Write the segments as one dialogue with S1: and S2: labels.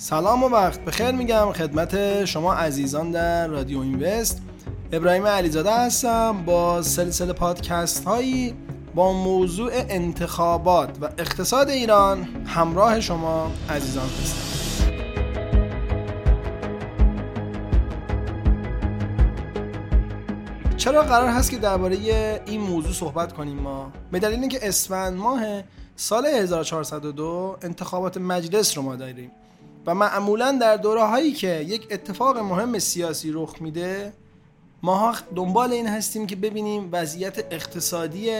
S1: سلام و وقت بخیر میگم. خدمت شما عزیزان در رادیو اینوست. ابراهیم علیزاده هستم. با سلسله پادکست هایی با موضوع انتخابات و اقتصاد ایران همراه شما عزیزان هستم. چرا قرار هست که درباره این موضوع صحبت کنیم ما؟ به دلیل اینکه اسفند ماه سال 1402 انتخابات مجلس رو ما داریم. و معمولا در دوره هایی که یک اتفاق مهم سیاسی رخ میده ما دنبال این هستیم که ببینیم وضعیت اقتصادی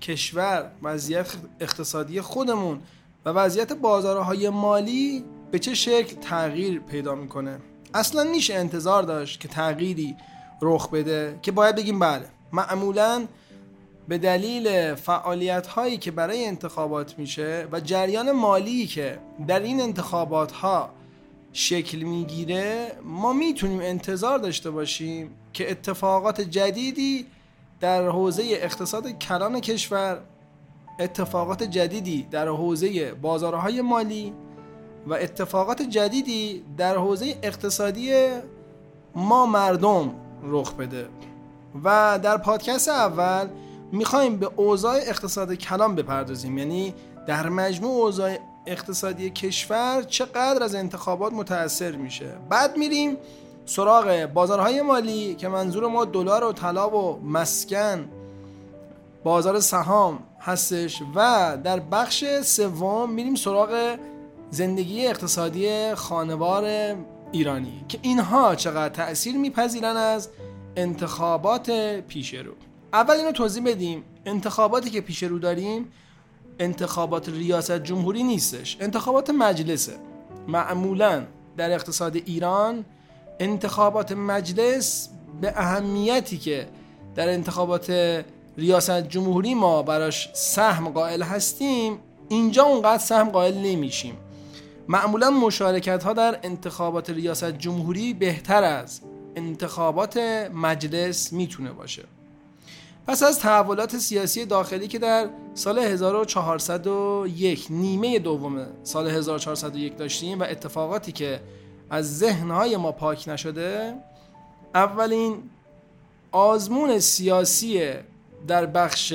S1: کشور وضعیت اقتصادی خودمون و وضعیت بازارهای مالی به چه شکل تغییر پیدا می‌کنه. اصلا میشه انتظار داشت که تغییری رخ بده که باید بگیم بله معمولا به دلیل فعالیت هایی که برای انتخابات میشه و جریان مالی که در این انتخابات ها شکل می‌گیره ما می‌تونیم انتظار داشته باشیم که اتفاقات جدیدی در حوزه اقتصاد کلان کشور اتفاقات جدیدی در حوزه بازارهای مالی و اتفاقات جدیدی در حوزه اقتصادی ما مردم رخ بده. و در پادکست اول می‌خوایم به اوضاع اقتصاد کلان بپردازیم. یعنی در مجموع اوضاع اقتصادی کشور چقدر از انتخابات متاثر میشه. بعد میریم سراغ بازارهای مالی که منظور ما دلار و طلا و مسکن بازار سهام هستش و در بخش سوم میریم سراغ زندگی اقتصادی خانوار ایرانی که اینها چقدر تاثیر میپذیرن از انتخابات پیش رو. اول اینو توضیح بدیم. انتخاباتی که پیش رو داریم انتخابات ریاست جمهوری نیستش. انتخابات مجلسه. معمولا در اقتصاد ایران انتخابات مجلس به اهمیتی که در انتخابات ریاست جمهوری ما براش سهم قائل هستیم اینجا اونقدر سهم قائل نمیشیم. معمولا مشارکت ها در انتخابات ریاست جمهوری بهتر از انتخابات مجلس می‌تونه باشه. پس از تحولات سیاسی داخلی که در سال 1401 نیمه دوم سال 1401 داشتیم و اتفاقاتی که از ذهنهای ما پاک نشده اولین آزمون سیاسی در بخش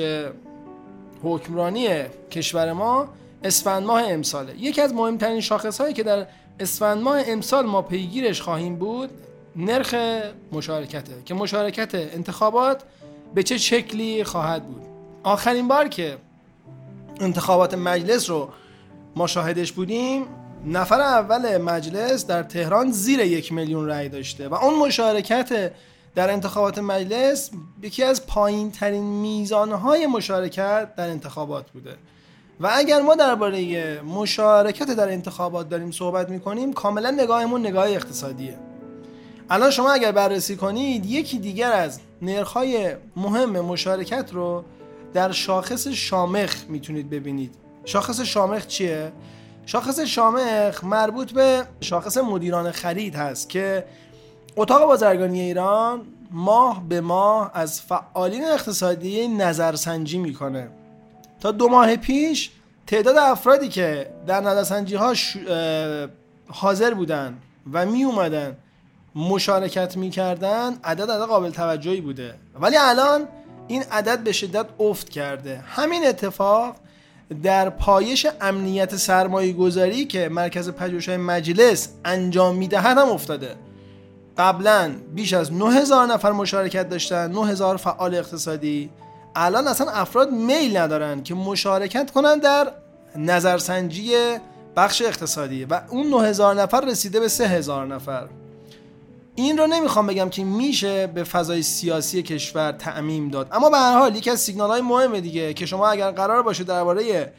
S1: حکمرانی کشور ما اسفند ماه امساله. یکی از مهمترین شاخص هایی که در اسفند ماه امسال ما پیگیرش خواهیم بود نرخ مشارکته که مشارکت انتخابات به چه شکلی خواهد بود؟ آخرین بار که انتخابات مجلس رو ما شاهدش بودیم نفر اول مجلس در تهران زیر یک میلیون رأی داشته و اون مشارکت در انتخابات مجلس یکی از پایین ترین میزان های مشارکت در انتخابات بوده. و اگر ما درباره مشارکت در انتخابات داریم صحبت می‌کنیم کاملا نگاهمون نگاه اقتصادیه. الان شما اگر بررسی کنید یکی دیگر از نرخ‌های مهم مشارکت رو در شاخص شامخ می‌تونید ببینید شاخص شامخ چیه؟ شاخص شامخ مربوط به شاخص مدیران خرید هست که اتاق بازرگانی ایران ماه به ماه از فعالین اقتصادی نظرسنجی می‌کنه تا دو ماه پیش تعداد افرادی که در نظرسنجی ها حاضر بودن و می اومدن مشارکت می‌کردن عدد عدد قابل توجهی بوده. ولی الان این عدد به شدت افت کرده. همین اتفاق در پایش امنیت سرمایه گذاری که مرکز پژوهش‌های مجلس انجام می‌دهد هم افتاده. قبلا بیش از 9000 نفر مشارکت داشتن 9000 فعال اقتصادی. الان اصلا افراد میل ندارن که مشارکت کنن در نظرسنجی بخش اقتصادی و اون 9000 نفر رسیده به 3000 نفر. این رو نمی‌خوام بگم که میشه به فضای سیاسی کشور تعمیم داد. اما به هر حال یکی از سیگنال های مهمه دیگه که شما اگر قرار باشه درباره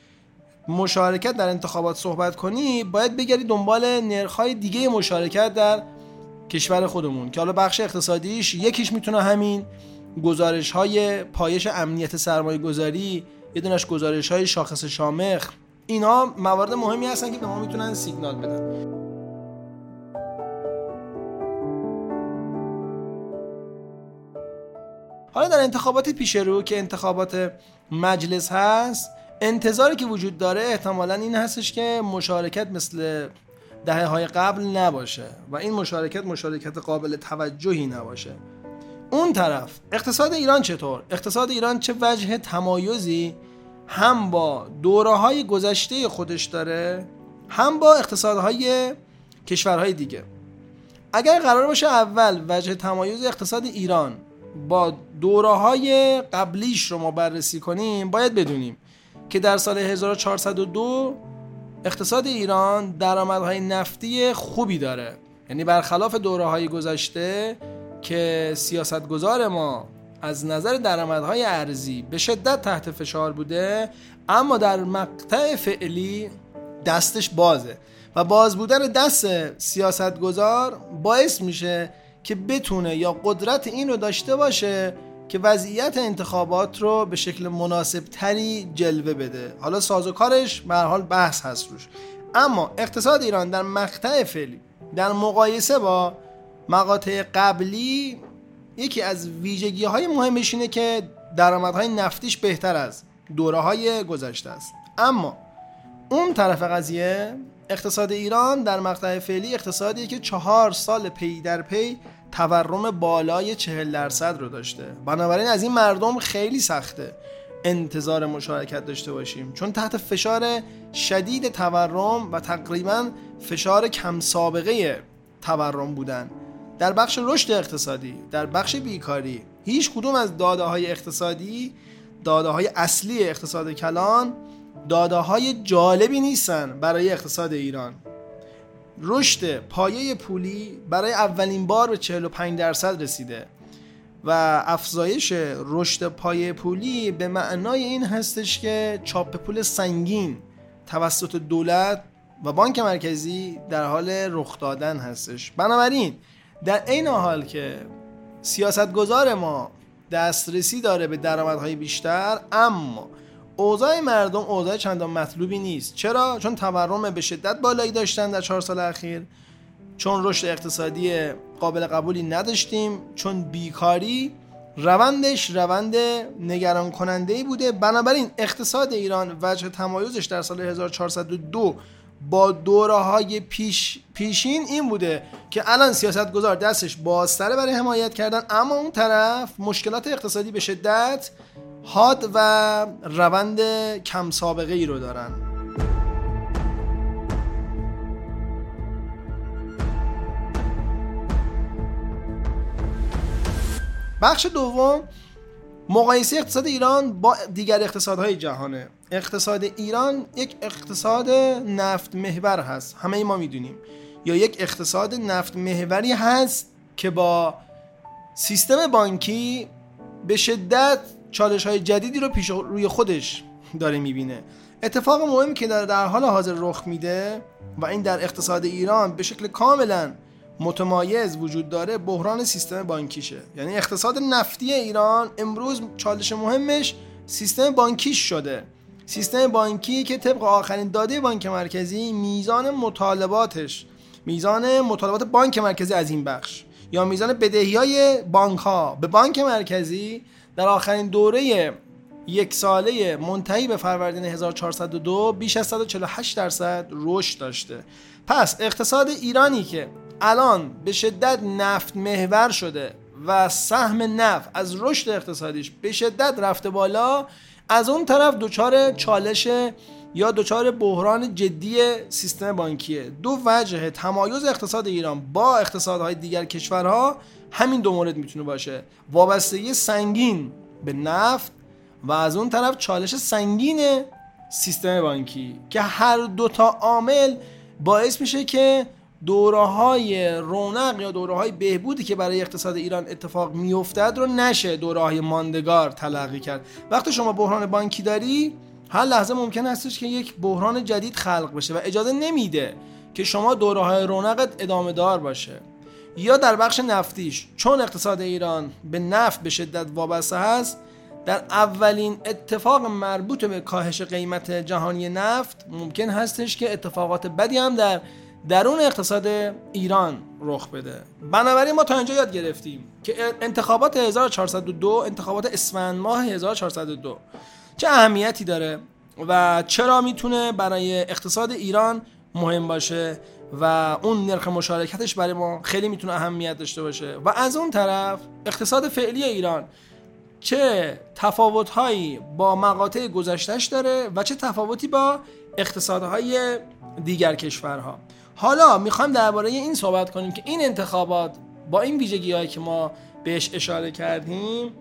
S1: مشارکت در انتخابات صحبت کنی باید بگردی دنبال نرخ‌های دیگه مشارکت در کشور خودمون که حالا بخش اقتصادیش یکیش می‌تونه همین گزارش های پایش امنیت سرمایه گذاری یه دونش گزارش های شاخص شامخ. اینا موارد مهمی هستن که به ما می‌تونن سیگنال بدن. حالا در انتخابات پیش رو که انتخابات مجلس هست انتظاری که وجود داره احتمالا این هستش که مشارکت مثل دهه های قبل نباشه و این مشارکت مشارکت قابل توجهی نباشه اون طرف اقتصاد ایران چطور؟ اقتصاد ایران چه وجه تمایزی هم با دوره های گذشته خودش داره هم با اقتصادهای کشورهای دیگه اگر قرار باشه اول وجه تمایز اقتصاد ایران با دوره های قبلیش رو ما بررسی کنیم باید بدونیم که در سال 1402 اقتصاد ایران درآمدهای نفتی خوبی داره. یعنی برخلاف دوره های گذشته که سیاستگزار ما از نظر درآمدهای ارزی به شدت تحت فشار بوده اما در مقطع فعلی دستش بازه و باز بودن دست سیاستگزار باعث میشه که بتونه یا قدرت این رو داشته باشه که وضعیت انتخابات رو به شکل مناسب تری جلوه بده. حالا سازوکارش به حال بحث هست روش. اما اقتصاد ایران در مقطع فعلی در مقایسه با مقاطع قبلی یکی از ویژگی های مهمش اینه که درآمدهای نفتیش بهتر از دوره های گذشته است. اما اون طرف قضیه اقتصاد ایران در مقطع فعلی اقتصادیه که چهار سال پی در پی تورم بالای چهل درصد رو داشته. بنابراین از این مردم خیلی سخته انتظار مشارکت داشته باشیم. چون تحت فشار شدید تورم و تقریبا فشار کم سابقه تورم بودن. در بخش رشد اقتصادی در بخش بیکاری هیچ کدوم از داده های اقتصادی داده های اصلی اقتصاد کلان داده های جالبی نیستن برای اقتصاد ایران. رشد پایه پولی برای اولین بار به 45 درصد رسیده و افزایش رشد پایه پولی به معنای این هستش که چاپ پول سنگین توسط دولت و بانک مرکزی در حال رخ دادن هستش. بنابراین در این حال که سیاستگزار ما دسترسی داره به درآمدهای بیشتر اما اوضاع مردم اوضاع چندان مطلوبی نیست. چرا؟ چون تورم به شدت بالایی داشتن در چهار سال اخیر. چون رشد اقتصادی قابل قبولی نداشتیم. چون بیکاری روندش روند نگران کننده ای بوده. بنابراین اقتصاد ایران وجه تمایزش در سال 1402 با دوره های پیش پیشین این بوده که الان سیاست گذار دستش بازتره برای حمایت کردن. اما اون طرف مشکلات اقتصادی به شدت حاد و روند کم سابقه ای رو دارن. بخش دوم مقایسه اقتصاد ایران با دیگر اقتصادهای جهانه. اقتصاد ایران یک اقتصاد نفت محور هست. همه ما می‌دونیم. یا یک اقتصاد نفت محوری هست که با سیستم بانکی به شدت چالش های جدیدی رو پیش روی خودش داره می‌بینه. اتفاق مهمی که در, در حال حاضر رخ میده و این در اقتصاد ایران به شکل کاملا متمایز وجود داره بحران سیستم بانکیشه. یعنی اقتصاد نفتی ایران امروز چالش مهمش سیستم بانکیش شده. سیستم بانکی که طبق آخرین داده بانک مرکزی میزان مطالباتش میزان مطالبات بانک مرکزی از این بخش. یا میزان بدهی های بانک ها به بانک مرکزی در آخرین دوره یک ساله منتهی به فروردین 1402 بیش از 148 درصد رشد داشته. پس اقتصاد ایرانی که الان به شدت نفت محور شده و سهم نفت از رشد اقتصادیش به شدت رفته بالا از اون طرف دچار چالش یا دچار بحران جدی سیستم بانکیه. دو وجه تمایز اقتصاد ایران با اقتصادهای دیگر کشورها همین دو مورد می‌تونه باشه. وابستگی سنگین به نفت و از اون طرف چالش سنگین سیستم بانکی که هر دوتا عامل باعث میشه که دوره های رونق یا دوره های بهبودی که برای اقتصاد ایران اتفاق میافتد رو نشه دوره های ماندگار تلقی کرد. وقتی شما بحران بانکی داری هر لحظه ممکن هستش که یک بحران جدید خلق بشه و اجازه نمیده که شما دوره های رونقت ادامه دار باشه. یا در بخش نفتیش چون اقتصاد ایران به نفت به شدت وابسته هست در اولین اتفاق مربوط به کاهش قیمت جهانی نفت ممکن هستش که اتفاقات بدی هم در درون اقتصاد ایران رخ بده. بنابراین ما تا اینجا یاد گرفتیم که انتخابات 1402 انتخابات اسفند ماه 1402 چه اهمیتی داره و چرا می‌تونه برای اقتصاد ایران مهم باشه و اون نرخ مشارکتش برای ما خیلی می‌تونه اهمیت داشته باشه؟ و از اون طرف اقتصاد فعلی ایران چه تفاوتهایی با مقاطع گذشتهش داره و چه تفاوتی با اقتصادهای دیگر کشورها؟ حالا می‌خوایم درباره این صحبت کنیم که این انتخابات با این ویژگی هایی که ما بهش اشاره کردیم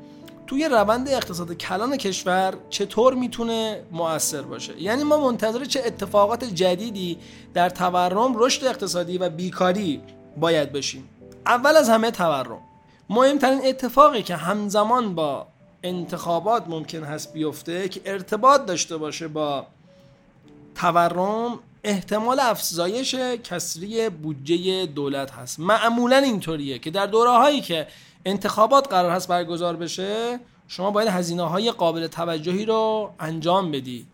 S1: توی روند اقتصاد کلان کشور چطور می‌تونه مؤثر باشه؟ یعنی ما منتظر چه اتفاقات جدیدی در تورم رشد اقتصادی و بیکاری باید بشیم اول از همه تورم. مهمترین اتفاقی که همزمان با انتخابات ممکن هست بیفته که ارتباط داشته باشه با تورم احتمال افزایش کسری بودجه دولت هست. معمولا اینطوریه که در دوره هایی که انتخابات قرار هست برگزار بشه شما باید هزینه های قابل توجهی رو انجام بدی.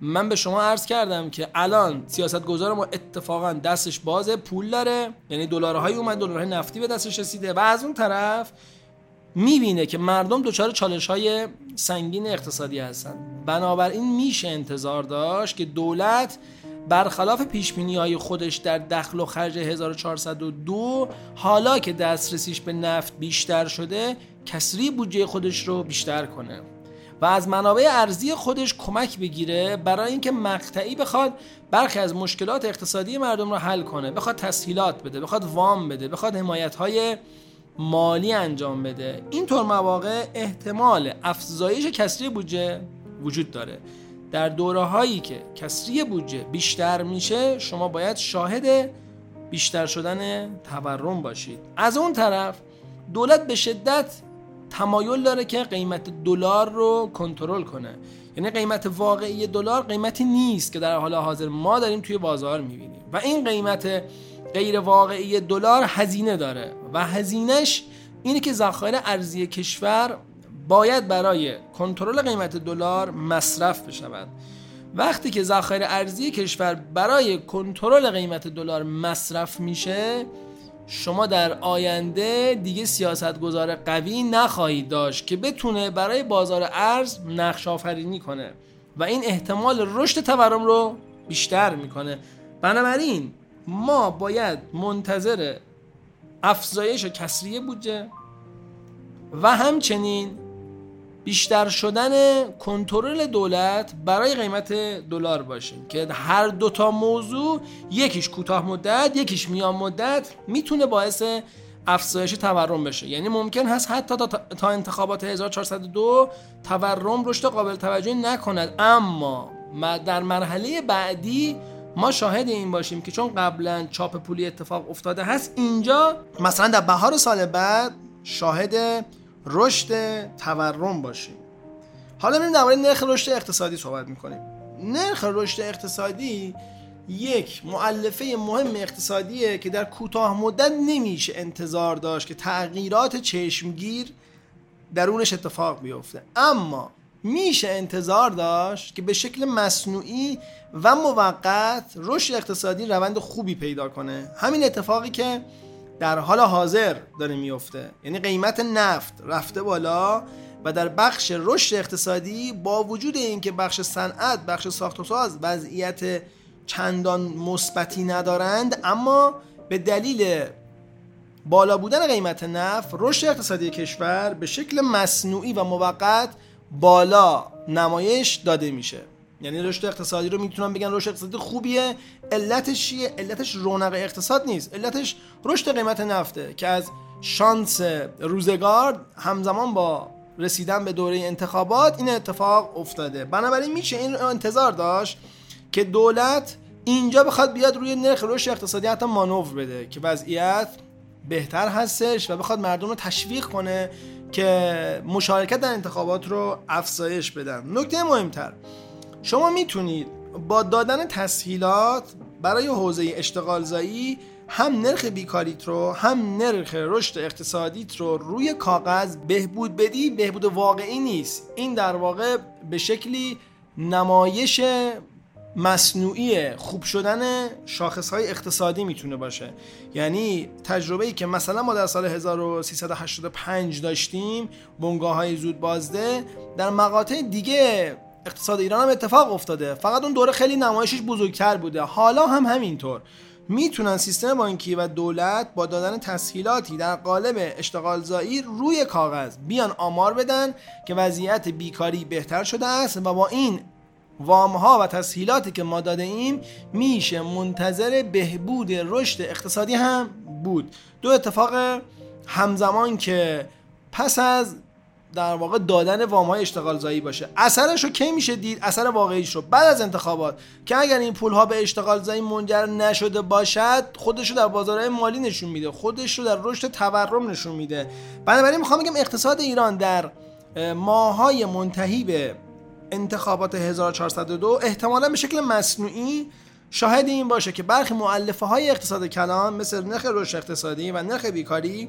S1: من به شما عرض کردم که الان سیاست گذار ما اتفاقا دستش بازه پول داره یعنی دلارهای اومد دلارهای نفتی به دستش رسیده و از اون طرف می‌بینه که مردم دچار چالش های سنگین اقتصادی هستن. بنابراین میشه انتظار داشت که دولت برخلاف پیش های خودش در دخل و خرج 1402 حالا که دسترسیش به نفت بیشتر شده کسری بودجه خودش رو بیشتر کنه و از منابع ارزی خودش کمک بگیره برای اینکه مقطعی بخواد برخی از مشکلات اقتصادی مردم رو حل کنه. بخواد تسهیلات بده بخواد وام بده بخواد حمایت های مالی انجام بده. اینطور مواقع احتمال افزایش کسری بودجه وجود داره. در دوره هایی که کسری بودجه بیشتر میشه شما باید شاهد بیشتر شدن تورم باشید. از اون طرف دولت به شدت تمایل داره که قیمت دلار رو کنترل کنه. یعنی قیمت واقعی دلار قیمتی نیست که در حال حاضر ما داریم توی بازار می‌بینیم. و این قیمت غیر واقعی دلار هزینه داره. و هزینهش اینه که ذخایر ارزی کشور باید برای کنترل قیمت دلار مصرف بشود. وقتی که ذخایر ارزی کشور برای کنترل قیمت دلار مصرف میشه شما در آینده دیگه سیاست گذار قوی نخواهید داشت که بتونه برای بازار ارز نقش آفرینی کنه و این احتمال رشد تورم رو بیشتر می‌کنه. بنابراین ما باید منتظر افزایش کسری بودجه و همچنین بیشتر شدن کنترل دولت برای قیمت دلار باشیم که هر دوتا موضوع یکیش کوتاه مدت یکیش میان مدت می‌تونه باعث افزایش تورم بشه. یعنی ممکن هست حتی تا, انتخابات 1402 تورم رشد قابل توجهی نکند. اما در مرحله بعدی ما شاهد این باشیم که چون قبلا چاپ پولی اتفاق افتاده هست اینجا مثلا در بهار سال بعد شاهد رشد تورم باشیم. حالا میریم درباره نرخ رشد اقتصادی صحبت می‌کنیم. نرخ رشد اقتصادی یک معلفه مهم اقتصادیه که در کوتاه مدت نمیشه انتظار داشت که تغییرات چشمگیر درونش اتفاق بیفته. اما میشه انتظار داشت که به شکل مصنوعی و موقت رشد اقتصادی روند خوبی پیدا کنه. همین اتفاقی که در حال حاضر داره میفته یعنی قیمت نفت رفته بالا و در بخش رشد اقتصادی با وجود اینکه بخش صنعت بخش ساخت و ساز وضعیت چندان مثبتی ندارند اما به دلیل بالا بودن قیمت نفت رشد اقتصادی کشور به شکل مصنوعی و موقت بالا نمایش داده میشه. یعنی رشد اقتصادی رو می‌تونم بگن رشد اقتصادی خوبیه علتش چیه؟ علتش رونق اقتصاد نیست. علتش رشد قیمت نفته که از شانس روزگار همزمان با رسیدن به دوره انتخابات این اتفاق افتاده. بنابراین میشه این انتظار داشت که دولت اینجا بخواد بیاد روی نرخ رشد اقتصادی حتی مانور بده که وضعیت بهتر هستش و بخواد مردم رو تشویق کنه که مشارکت در انتخابات رو افزایش بدن. نکته مهمتر شما می‌تونید با دادن تسهیلات برای حوزه اشتغال زایی هم نرخ بیکاریت رو هم نرخ رشد اقتصادیت رو روی کاغذ بهبود بدی بهبود واقعی نیست. این در واقع به شکلی نمایش مصنوعی خوب شدن شاخص های اقتصادی می‌تونه باشه. یعنی تجربه ای که مثلا ما در سال 1385 داشتیم بنگاه های زود بازده در مقاطع دیگه اقتصاد ایران هم اتفاق افتاده. فقط اون دوره خیلی نمایشش بزرگتر بوده. حالا هم همینطور. می‌تونن سیستم بانکی و دولت با دادن تسهیلاتی در قالب اشتغال زایی روی کاغذ بیان آمار بدن که وضعیت بیکاری بهتر شده است و با این وام ها و تسهیلاتی که ما داده ایم میشه منتظر بهبود رشد اقتصادی هم بود. دو اتفاق همزمان که پس از در واقع دادن وام های اشتغال زایی باشه. اثرش رو کی میشه دید؟ اثر واقعیش رو. بعد از انتخابات که اگر این پول ها به اشتغال زایی منجر نشده باشد خودش رو در بازارهای مالی نشون میده. خودش رو در رشد تورم نشون میده. بنابراین می‌خوام بگم اقتصاد ایران در ماهای منتهی به انتخابات 1402 احتمالا به شکل مصنوعی شاهد این باشه که برخی معلفه های اقتصاد کلان مثل نرخ رشد اقتصادی و نرخ بیکاری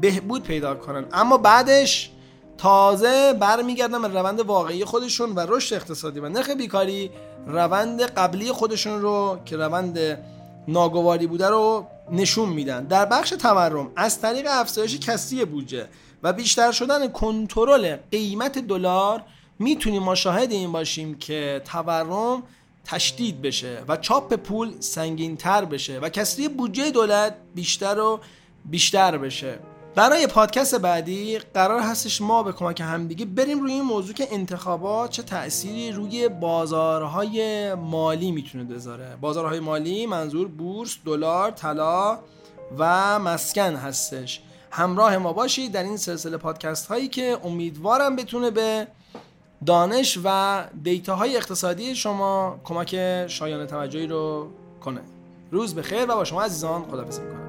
S1: بهبود پیدا کنن. اما بعدش تازه برمیگردن به روند واقعی خودشون و رشد اقتصادی و نرخ بیکاری روند قبلی خودشون رو که روند ناگواری بوده رو نشون میدن. در بخش تورم از طریق افزایش کسری بودجه و بیشتر شدن کنترل قیمت دلار می‌تونیم ما شاهد این باشیم که تورم تشدید بشه و چاپ پول سنگین تر بشه و کسری بودجه دولت بیشتر و بیشتر بشه. برای پادکست بعدی قرار هستش ما به کمک همدیگه بریم روی این موضوع که انتخابات چه تأثیری روی بازارهای مالی می‌تونه بذاره. بازارهای مالی منظور بورس، دلار، طلا و مسکن هستش. همراه ما باشید در این سلسله پادکست هایی که امیدوارم بتونه به دانش و دیتاهای اقتصادی شما کمک شایان توجهی رو کنه. روز بخیر و با شما عزیزان خدافظی می‌کنم.